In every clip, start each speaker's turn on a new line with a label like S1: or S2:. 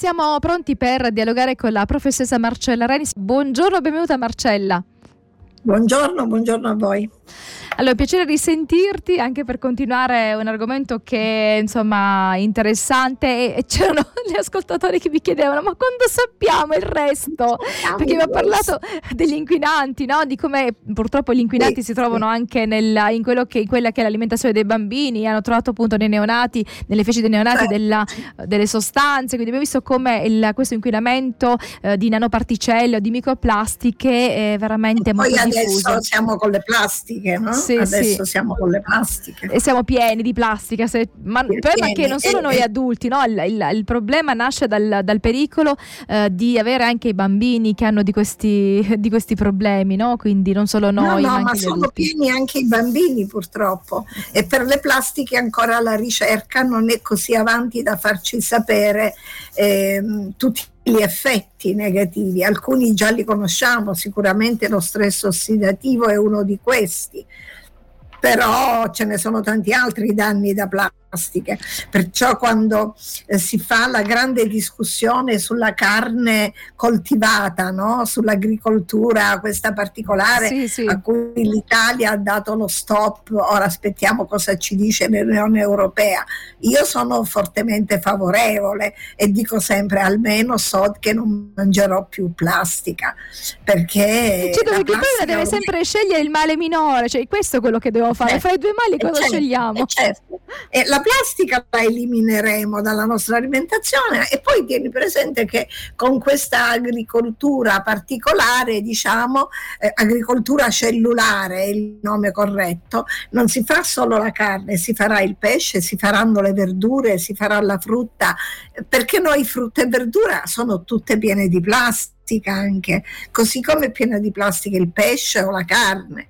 S1: siamo pronti per dialogare con la professoressa Marcella Renis. Buongiorno, benvenuta Marcella.
S2: Buongiorno, buongiorno a voi.
S1: Allora, piacere risentirti anche per continuare un argomento che è insomma interessante e c'erano gli ascoltatori che mi chiedevano ma quando sappiamo il resto? Perché mi ha parlato degli inquinanti, no? di come purtroppo gli inquinanti si trovano anche nella, in, che, in, quella che è l'alimentazione dei bambini, hanno trovato appunto nei neonati, nelle feci dei neonati della, delle sostanze, quindi abbiamo visto come il, questo inquinamento eh, di nanoparticelle o di microplastiche è veramente molto
S2: diffuso.
S1: Poi
S2: adesso siamo con le plastiche, no? Sì, Adesso sì. siamo con le plastiche.
S1: E siamo pieni di plastica. Se, ma il problema è che non solo noi adulti, no? il, il, il, problema nasce dal, dal pericolo eh, di avere anche i bambini che hanno di questi, di questi problemi, no? quindi non solo noi.
S2: No,
S1: no
S2: ma,
S1: ma
S2: sono
S1: adulti.
S2: pieni anche i bambini purtroppo. E per le plastiche ancora la ricerca non è così avanti da farci sapere eh, tutti gli effetti negativi, alcuni già li conosciamo, sicuramente lo stress ossidativo è uno di questi, però ce ne sono tanti altri danni da plastica plastiche. Perciò quando eh, si fa la grande discussione sulla carne coltivata, no? sull'agricoltura, questa particolare sì, sì. a cui l'Italia ha dato lo stop, ora aspettiamo cosa ci dice l'Unione Europea. Io sono fortemente favorevole e dico sempre almeno so che non mangerò più plastica perché...
S1: Cioè, perché poi deve sempre scegliere il male minore, cioè questo è quello che devo fare, eh, fra i due mali cosa certo, scegliamo?
S2: Certo. E la plastica la elimineremo dalla nostra alimentazione e poi tieni presente che con questa agricoltura particolare, diciamo, eh, agricoltura cellulare è il nome corretto, non si fa solo la carne, si farà il pesce, si faranno le verdure, si farà la frutta, perché noi frutta e verdura sono tutte piene di plastica anche, così come è piena di plastica il pesce o la carne.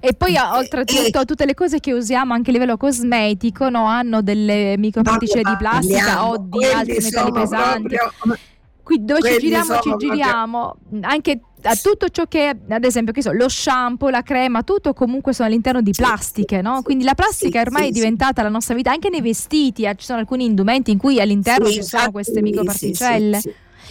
S1: E poi oltretutto tutte le cose che usiamo anche a livello cosmetico no, hanno delle microparticelle di plastica o di altri metalli pesanti. Proprio, Qui dove ci giriamo ci giriamo. Anche a tutto ciò che ad esempio che so, lo shampoo, la crema, tutto comunque sono all'interno di plastiche, no? Quindi la plastica ormai è diventata la nostra vita, anche nei vestiti, eh, ci sono alcuni indumenti in cui all'interno ci sono queste microparticelle.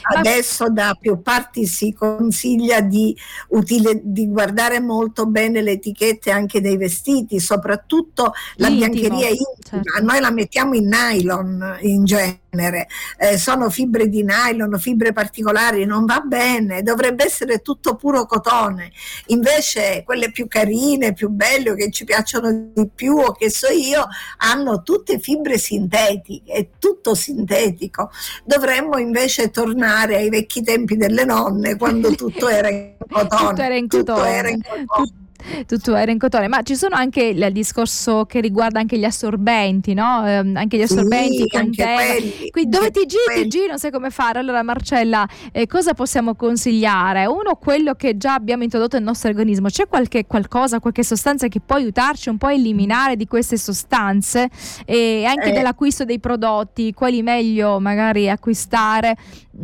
S2: Adesso da più parti si consiglia di, utile, di, guardare molto bene le etichette anche dei vestiti, soprattutto la Intimo, biancheria intima. Certo. Noi la mettiamo in nylon in genere eh, sono fibre di nylon, fibre particolari, non va bene, dovrebbe essere tutto puro cotone. Invece quelle più carine, più belle, che ci piacciono di più o che so io, hanno tutte fibre sintetiche, è tutto sintetico. Dovremmo invece tornare ai vecchi tempi delle nonne quando tutto era in cotone.
S1: tutto era in cotone. Tutto era in cotone tutto era in cotone, ma ci sono anche il, discorso che riguarda anche gli assorbenti, no? Eh, anche gli assorbenti sì, con te. Qui dove ti giri, ti giri, non sai come fare. Allora, Marcella, eh, cosa possiamo consigliare? Uno, quello che già abbiamo introdotto nel nostro organismo. C'è qualche qualcosa, qualche sostanza che può aiutarci un po' a eliminare di queste sostanze e anche eh. dell'acquisto dei prodotti, quali meglio magari acquistare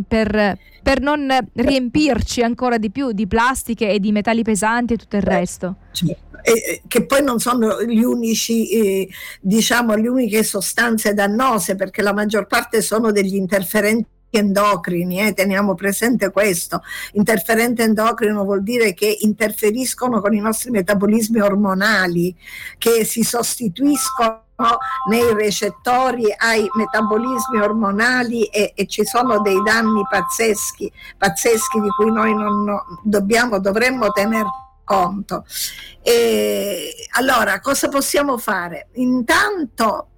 S1: per per non riempirci ancora di più di plastiche e di metalli pesanti e tutto il resto.
S2: Certo. E, che poi non sono gli unici, eh, diciamo, le uniche sostanze dannose, perché la maggior parte sono degli interferenti endocrini, eh, teniamo presente questo. Interferente endocrino vuol dire che interferiscono con i nostri metabolismi ormonali, che si sostituiscono nei recettori ai metabolismi ormonali e, e, ci sono dei danni pazzeschi, pazzeschi di cui noi non dobbiamo, dovremmo tener conto. E, allora, cosa possiamo fare? Intanto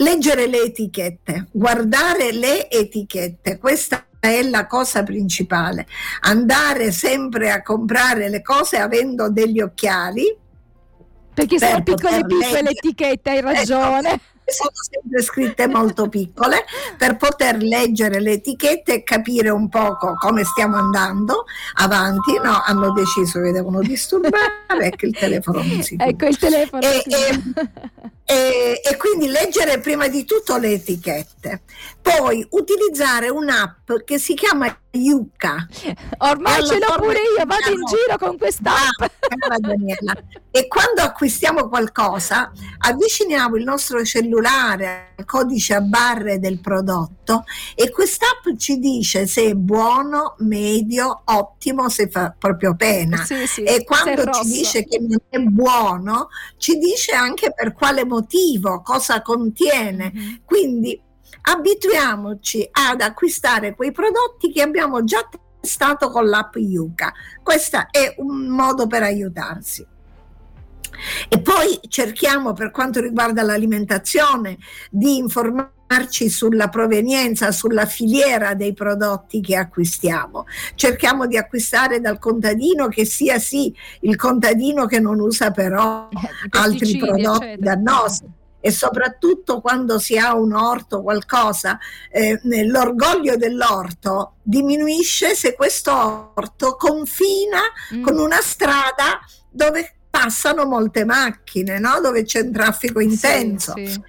S2: leggere le etichette, guardare le etichette, questa è la cosa principale. Andare sempre a comprare le cose avendo degli occhiali
S1: perché per sono piccole piccole le etichette, hai ragione. Ecco,
S2: sono sempre scritte molto piccole per poter leggere le etichette e capire un poco come stiamo andando avanti. No, hanno deciso che devono disturbare, ecco il telefono
S1: musicale. Ecco il telefono.
S2: E, e, E, e, quindi leggere prima di tutto le etichette, poi utilizzare un'app che si chiama Yuka.
S1: Ormai ce l'ho pure io, vado in giro con quest'app.
S2: Ah, e quando acquistiamo qualcosa, avviciniamo il nostro cellulare al codice a barre del prodotto e quest'app ci dice se è buono, medio, ottimo, se fa proprio pena. Sì, sì, e quando ci dice che non è buono, ci dice anche per quale motivo, cosa contiene. Mm-hmm. Quindi abituiamoci ad acquistare quei prodotti che abbiamo già testato con l'app Yuka. Questo è un modo per aiutarsi. E poi cerchiamo per quanto riguarda l'alimentazione di informarci sulla provenienza, sulla filiera dei prodotti che acquistiamo. Cerchiamo di acquistare dal contadino che sia sì il contadino che non usa però altri prodotti eccetera. dannosi e soprattutto quando si ha un orto, qualcosa, eh, l'orgoglio dell'orto diminuisce se questo orto confina mm. con una strada dove passano molte macchine, no? dove c'è un traffico intenso. Sì, sì.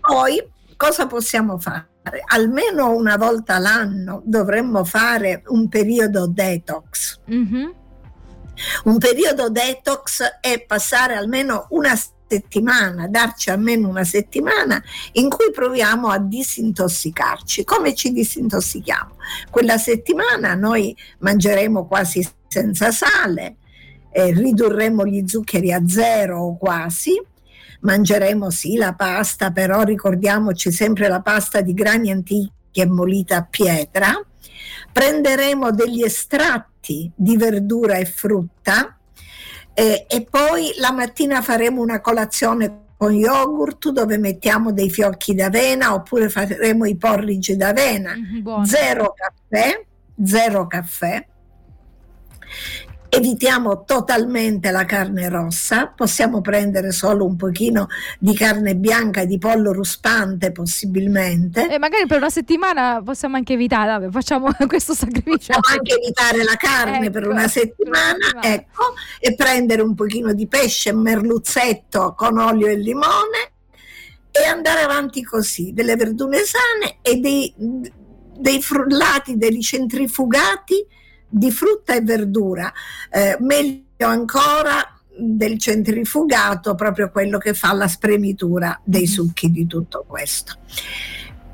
S2: Poi cosa possiamo fare? Almeno una volta l'anno dovremmo fare un periodo detox. Mm-hmm. Un periodo detox è passare almeno una settimana, darci almeno una settimana in cui proviamo a disintossicarci. Come ci disintossichiamo? Quella settimana noi mangeremo quasi senza sale, eh, ridurremo gli zuccheri a zero o quasi, mangeremo sì la pasta, però ricordiamoci sempre la pasta di grani antichi ammolita a pietra, prenderemo degli estratti di verdura e frutta eh, e poi la mattina faremo una colazione con yogurt dove mettiamo dei fiocchi d'avena oppure faremo i porridge d'avena, mm, zero caffè, zero caffè evitiamo totalmente la carne rossa, possiamo prendere solo un pochino di carne bianca, di pollo ruspante possibilmente.
S1: E magari per una settimana possiamo anche evitare, vabbè, facciamo questo sacrificio.
S2: Possiamo anche evitare la carne ecco, per una settimana, settimana, ecco, e prendere un pochino di pesce, merluzzetto con olio e limone e andare avanti così, delle verdure sane e dei, dei frullati, dei centrifugati di frutta e verdura, eh, meglio ancora del centrifugato, proprio quello che fa la spremitura dei mm-hmm. succhi di tutto questo.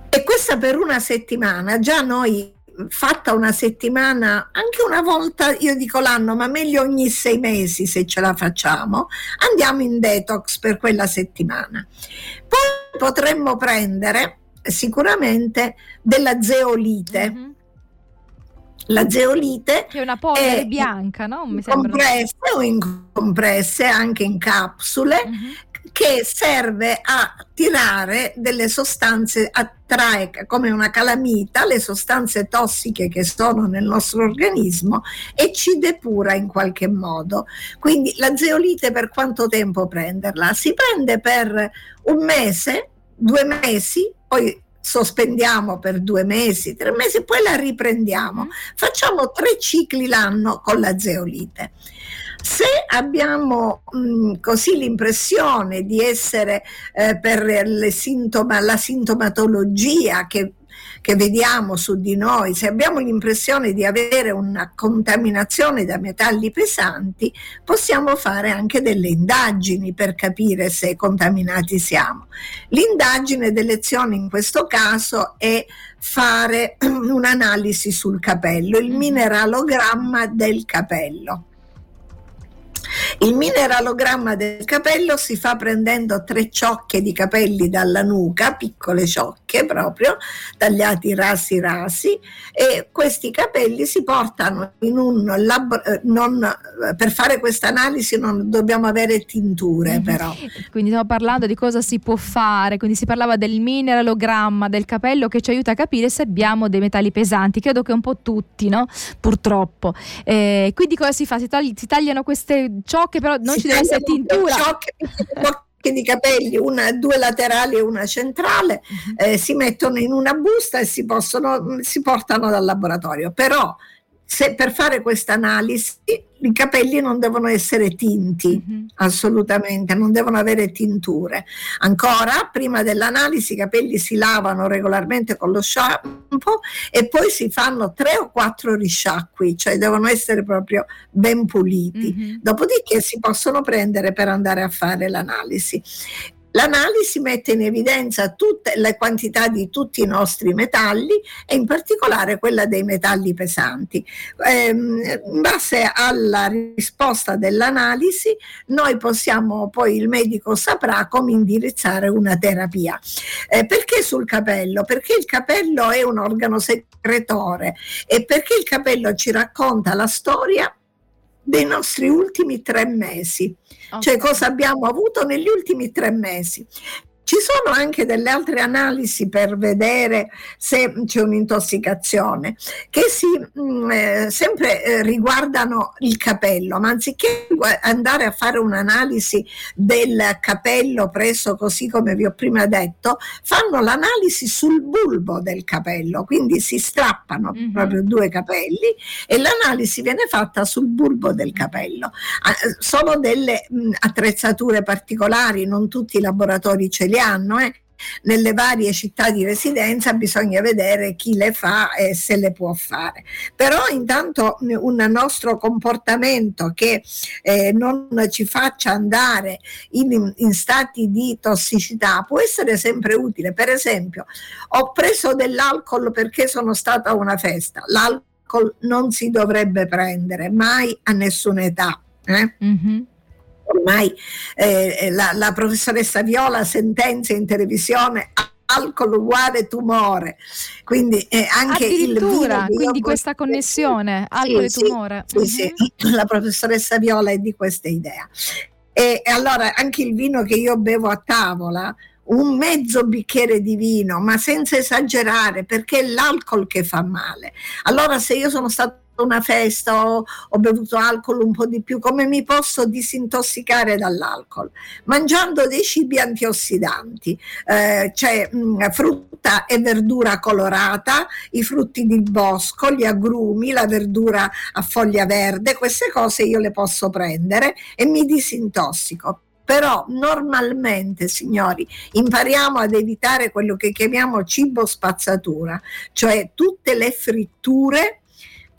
S2: E questa per una settimana, già noi fatta una settimana, anche una volta, io dico l'anno, ma meglio ogni sei mesi se ce la facciamo, andiamo in detox per quella settimana. Poi potremmo prendere sicuramente della zeolite. Mm-hmm la zeolite
S1: che è una polvere è bianca, no?
S2: Mi compresse o incompresse anche in capsule uh-huh. che serve a tirare delle sostanze, attrae come una calamita le sostanze tossiche che sono nel nostro organismo e ci depura in qualche modo. Quindi la zeolite per quanto tempo prenderla? Si prende per un mese, due mesi, poi sospendiamo per due mesi, tre mesi, poi la riprendiamo. Mm. Facciamo tre cicli l'anno con la zeolite. Se abbiamo mh, mm, così l'impressione di essere eh, per sintoma, la sintomatologia che che vediamo su di noi, se abbiamo l'impressione di avere una contaminazione da metalli pesanti, possiamo fare anche delle indagini per capire se contaminati siamo. L'indagine d'elezione in questo caso è fare un'analisi sul capello, il mm-hmm. mineralogramma del capello. Il mineralogramma del capello si fa prendendo tre ciocche di capelli dalla nuca, piccole ciocche proprio, tagliati rasi rasi, e questi capelli si portano in un lab, eh, non, eh, per fare questa analisi non dobbiamo avere tinture mm-hmm. però.
S1: Quindi stiamo parlando di cosa si può fare, quindi si parlava del mineralogramma del capello che ci aiuta a capire se abbiamo dei metalli pesanti, credo che un po' tutti, no? Purtroppo. Eh, quindi cosa si fa? Si, tagli, si tagliano queste ciocche, però non si ci deve essere tintura. Ciocche,
S2: di capelli, una, due laterali e una centrale, uh-huh. eh, si mettono in una busta e si, possono, si portano dal laboratorio. Però se per fare questa analisi i capelli non devono essere tinti, mm-hmm. assolutamente, non devono avere tinture. Ancora, prima dell'analisi i capelli si lavano regolarmente con lo shampoo e poi si fanno tre o quattro risciacqui, cioè devono essere proprio ben puliti. Mm-hmm. Dopodiché si possono prendere per andare a fare l'analisi. L'analisi mette in evidenza tutte le quantità di tutti i nostri metalli e in particolare quella dei metalli pesanti. Eh, in base alla risposta dell'analisi noi possiamo poi il medico saprà come indirizzare una terapia. Eh, perché sul capello? Perché il capello è un organo secretore e perché il capello ci racconta la storia dei nostri ultimi tre mesi cioè cosa abbiamo avuto negli ultimi tre mesi. Ci sono anche delle altre analisi per vedere se c'è un'intossicazione che si, mh, mm, eh, sempre eh, riguardano il capello, ma anziché andare a fare un'analisi del capello preso così come vi ho prima detto, fanno l'analisi sul bulbo del capello, quindi si strappano mm-hmm. proprio due capelli e l'analisi viene fatta sul bulbo del capello. Eh, sono delle mh, mm, attrezzature particolari, non tutti i laboratori ce li hanno. Eh? nelle varie città di residenza bisogna vedere chi le fa e se le può fare. Però intanto un nostro comportamento che eh, non ci faccia andare in, in, stati di tossicità può essere sempre utile. Per esempio, ho preso dell'alcol perché sono stata a una festa. L'alcol non si dovrebbe prendere mai a nessuna età. Eh? Mm-hmm ormai eh, la, la, professoressa Viola sentenzia in televisione alcol uguale tumore quindi eh, anche il vino
S1: quindi questa connessione alcol sì, e tumore
S2: sì, uh-huh. sì, mhm. la professoressa Viola è di questa idea e, e allora anche il vino che io bevo a tavola un mezzo bicchiere di vino, ma senza esagerare, perché è l'alcol che fa male. Allora, se io sono stato una festa o ho bevuto alcol un po' di più, come mi posso disintossicare dall'alcol? Mangiando dei cibi antiossidanti, eh, cioè mh, frutta e verdura colorata, i frutti di bosco, gli agrumi, la verdura a foglia verde, queste cose io le posso prendere e mi disintossico però normalmente, signori, impariamo ad evitare quello che chiamiamo cibo spazzatura, cioè tutte le fritture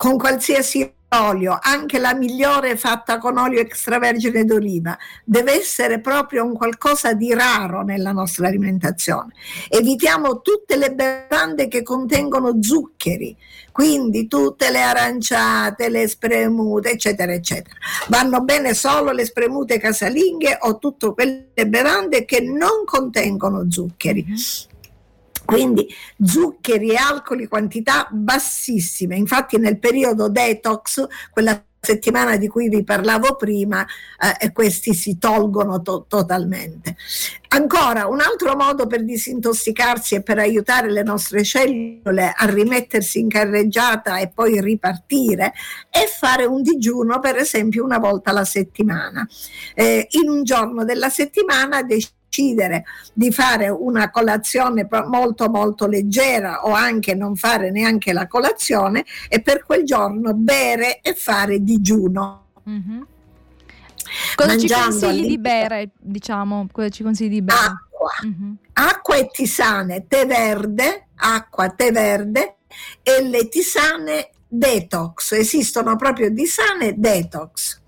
S2: con qualsiasi olio, anche la migliore fatta con olio extravergine d'oliva, deve essere proprio un qualcosa di raro nella nostra alimentazione. Evitiamo tutte le bevande che contengono zuccheri, quindi tutte le aranciate, le spremute, eccetera, eccetera. Vanno bene solo le spremute casalinghe o tutte quelle bevande che non contengono zuccheri. Quindi zuccheri e alcoli quantità bassissime. Infatti nel periodo detox, quella settimana di cui vi parlavo prima, eh, questi si tolgono to- totalmente. Ancora, un altro modo per disintossicarsi e per aiutare le nostre cellule a rimettersi in carreggiata e poi ripartire è fare un digiuno, per esempio, una volta alla settimana. Eh, in un giorno della settimana decidere decidere di fare una colazione molto molto leggera o anche non fare neanche la colazione e per quel giorno bere e fare digiuno.
S1: Mm-hmm. Cosa ci consigli di bere, diciamo? Cosa ci consigli di bere?
S2: Acqua. Mm-hmm. Acqua e tisane, tè verde, acqua, tè verde e le tisane detox. Esistono proprio tisane detox.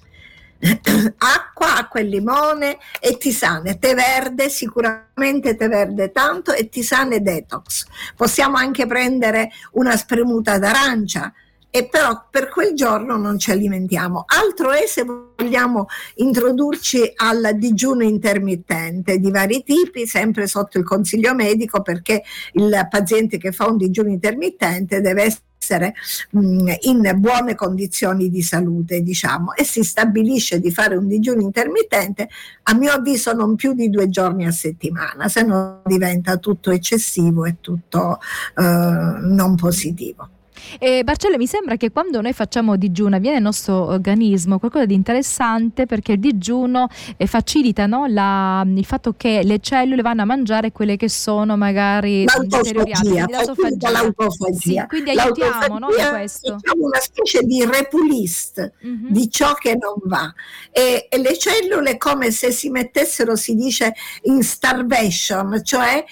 S2: acqua, acqua e limone e tisane, tè verde, sicuramente tè verde tanto e tisane detox. Possiamo anche prendere una spremuta d'arancia, e però per quel giorno non ci alimentiamo. Altro è se vogliamo introdurci al digiuno intermittente di vari tipi, sempre sotto il consiglio medico, perché il paziente che fa un digiuno intermittente deve essere essere mh, in buone condizioni di salute, diciamo, e si stabilisce di fare un digiuno intermittente, a mio avviso non più di due giorni a settimana, se no diventa tutto eccessivo e tutto eh, non positivo.
S1: E Marcello, mi sembra che quando noi facciamo digiuno avviene nel nostro organismo qualcosa di interessante perché il digiuno eh, facilita no, la, il fatto che le cellule vanno a mangiare quelle che sono magari
S2: deteriorate. L'autofagia.
S1: l'autofagia. Sì, quindi aiutiamo no, questo.
S2: Diciamo una specie di repulist mm-hmm. di ciò che non va. E, e, le cellule come se si mettessero, si dice, in starvation, cioè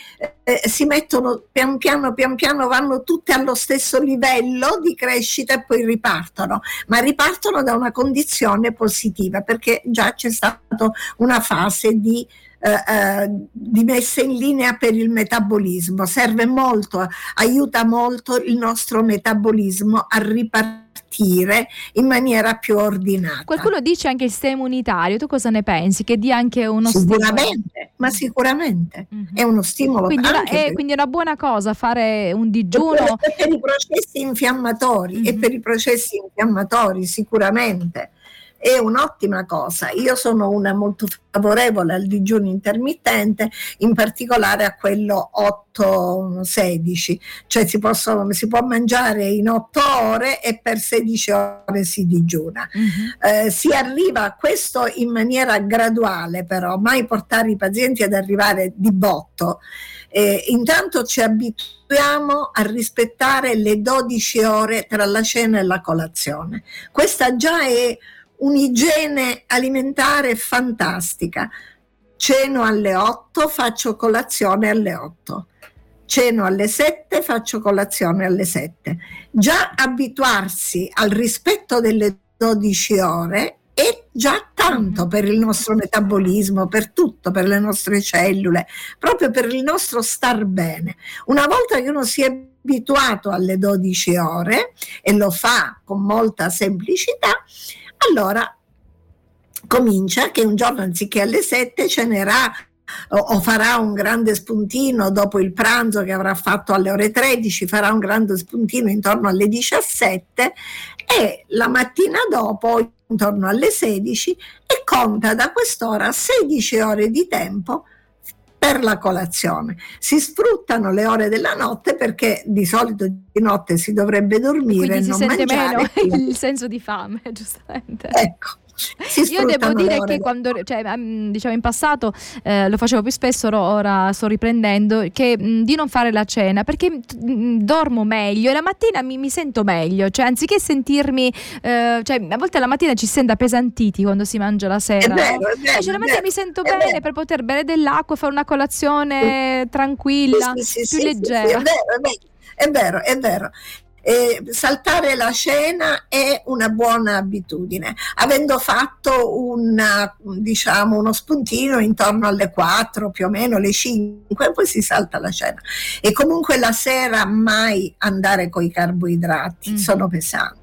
S2: eh, si mettono pian piano, pian piano, vanno tutte allo stesso livello di crescita e poi ripartono, ma ripartono da una condizione positiva perché già c'è stata una fase di eh, eh, di messa in linea per il metabolismo. Serve molto, aiuta molto il nostro metabolismo a ripartire in maniera più ordinata.
S1: Qualcuno dice anche il sistema immunitario, tu cosa ne pensi? Che dia anche uno
S2: sicuramente, stimolo? ma sicuramente mm-hmm. è uno stimolo.
S1: Quindi,
S2: una,
S1: è,
S2: per...
S1: quindi è una buona cosa fare un digiuno.
S2: Per, per i processi infiammatori mm-hmm. e per i processi infiammatori sicuramente è un'ottima cosa. Io sono una molto favorevole al digiuno intermittente, in particolare a quello 8-16, cioè si, possono, si può mangiare in 8 ore e per 16 ore si digiuna. Mm-hmm. Eh, si arriva a questo in maniera graduale però, mai portare i pazienti ad arrivare di botto. Eh, intanto ci abituiamo a rispettare le 12 ore tra la cena e la colazione. Questa già è un'igiene alimentare fantastica. Ceno alle 8, faccio colazione alle 8. Ceno alle 7, faccio colazione alle 7. Già abituarsi al rispetto delle 12 ore è già tanto per il nostro metabolismo, per tutto, per le nostre cellule, proprio per il nostro star bene. Una volta che uno si è abituato alle 12 ore e lo fa con molta semplicità, allora comincia che un giorno anziché alle 7 cenerà o, o farà un grande spuntino dopo il pranzo che avrà fatto alle ore 13, farà un grande spuntino intorno alle 17 e la mattina dopo intorno alle 16 e conta da quest'ora 16 ore di tempo per la colazione. Si sfruttano le ore della notte perché di solito di notte si dovrebbe dormire
S1: Quindi
S2: e non
S1: si sente
S2: mangiare.
S1: meno il senso di fame, giustamente.
S2: Ecco.
S1: Io devo dire che quando, cioè, diciamo in passato eh, lo facevo più spesso, ora sto riprendendo, che mh, di non fare la cena perché mh, dormo meglio e la mattina mi, mi sento meglio, cioè anziché sentirmi, eh, cioè a volte la mattina ci si sente appesantiti quando si mangia la sera.
S2: È vero, è vero,
S1: cioè, la mattina mi sento bene vero. per poter bere dell'acqua, fare una colazione sì. tranquilla, sì, sì, più leggera.
S2: è vero, è vero, è vero eh, saltare la cena è una buona abitudine. Avendo fatto una, diciamo, uno spuntino intorno alle 4, più o meno le 5, poi si salta la cena. E comunque la sera mai andare con i carboidrati, mm. sono pesanti.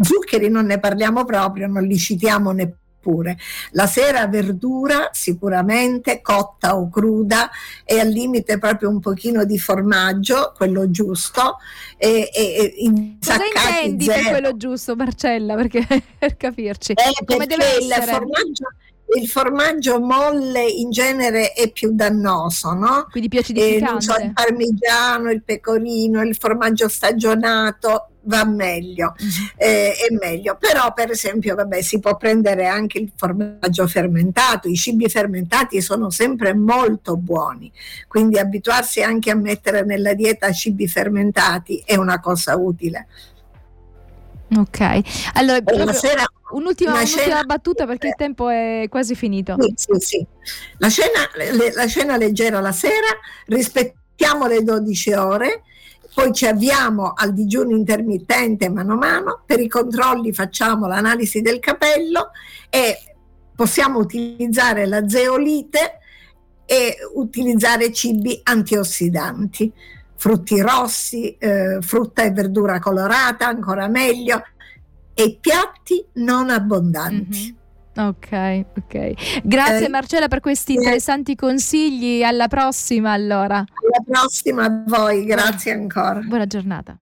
S2: Zuccheri non ne parliamo proprio, non li citiamo neppure pure. La sera verdura sicuramente cotta o cruda e al limite proprio un pochino di formaggio, quello giusto. E, e,
S1: Cosa intendi zero. per quello giusto, Marcella? Perché per capirci.
S2: Eh, Come deve essere? Il formaggio, molle in genere è più dannoso, no?
S1: Quindi più acidificante.
S2: Eh, so, il parmigiano, il pecorino, il formaggio stagionato va meglio, mm-hmm. eh, è meglio. Però per esempio vabbè, si può prendere anche il formaggio fermentato, i cibi fermentati sono sempre molto buoni, quindi abituarsi anche a mettere nella dieta cibi fermentati è una cosa utile.
S1: Ok, allora sera, un'ultima, un'ultima cena, battuta perché il tempo è quasi finito.
S2: Sì, sì, sì. La, cena, le, la cena leggera la sera, rispettiamo le 12 ore, poi ci avviamo al digiuno intermittente mano a mano, per i controlli facciamo l'analisi del capello e possiamo utilizzare la zeolite e utilizzare cibi antiossidanti frutti rossi, eh, frutta e verdura colorata, ancora meglio, e piatti non abbondanti.
S1: Mm-hmm. Ok, ok. Grazie eh, Marcella per questi interessanti consigli. Alla prossima allora.
S2: Alla prossima a voi, grazie ancora.
S1: Buona giornata.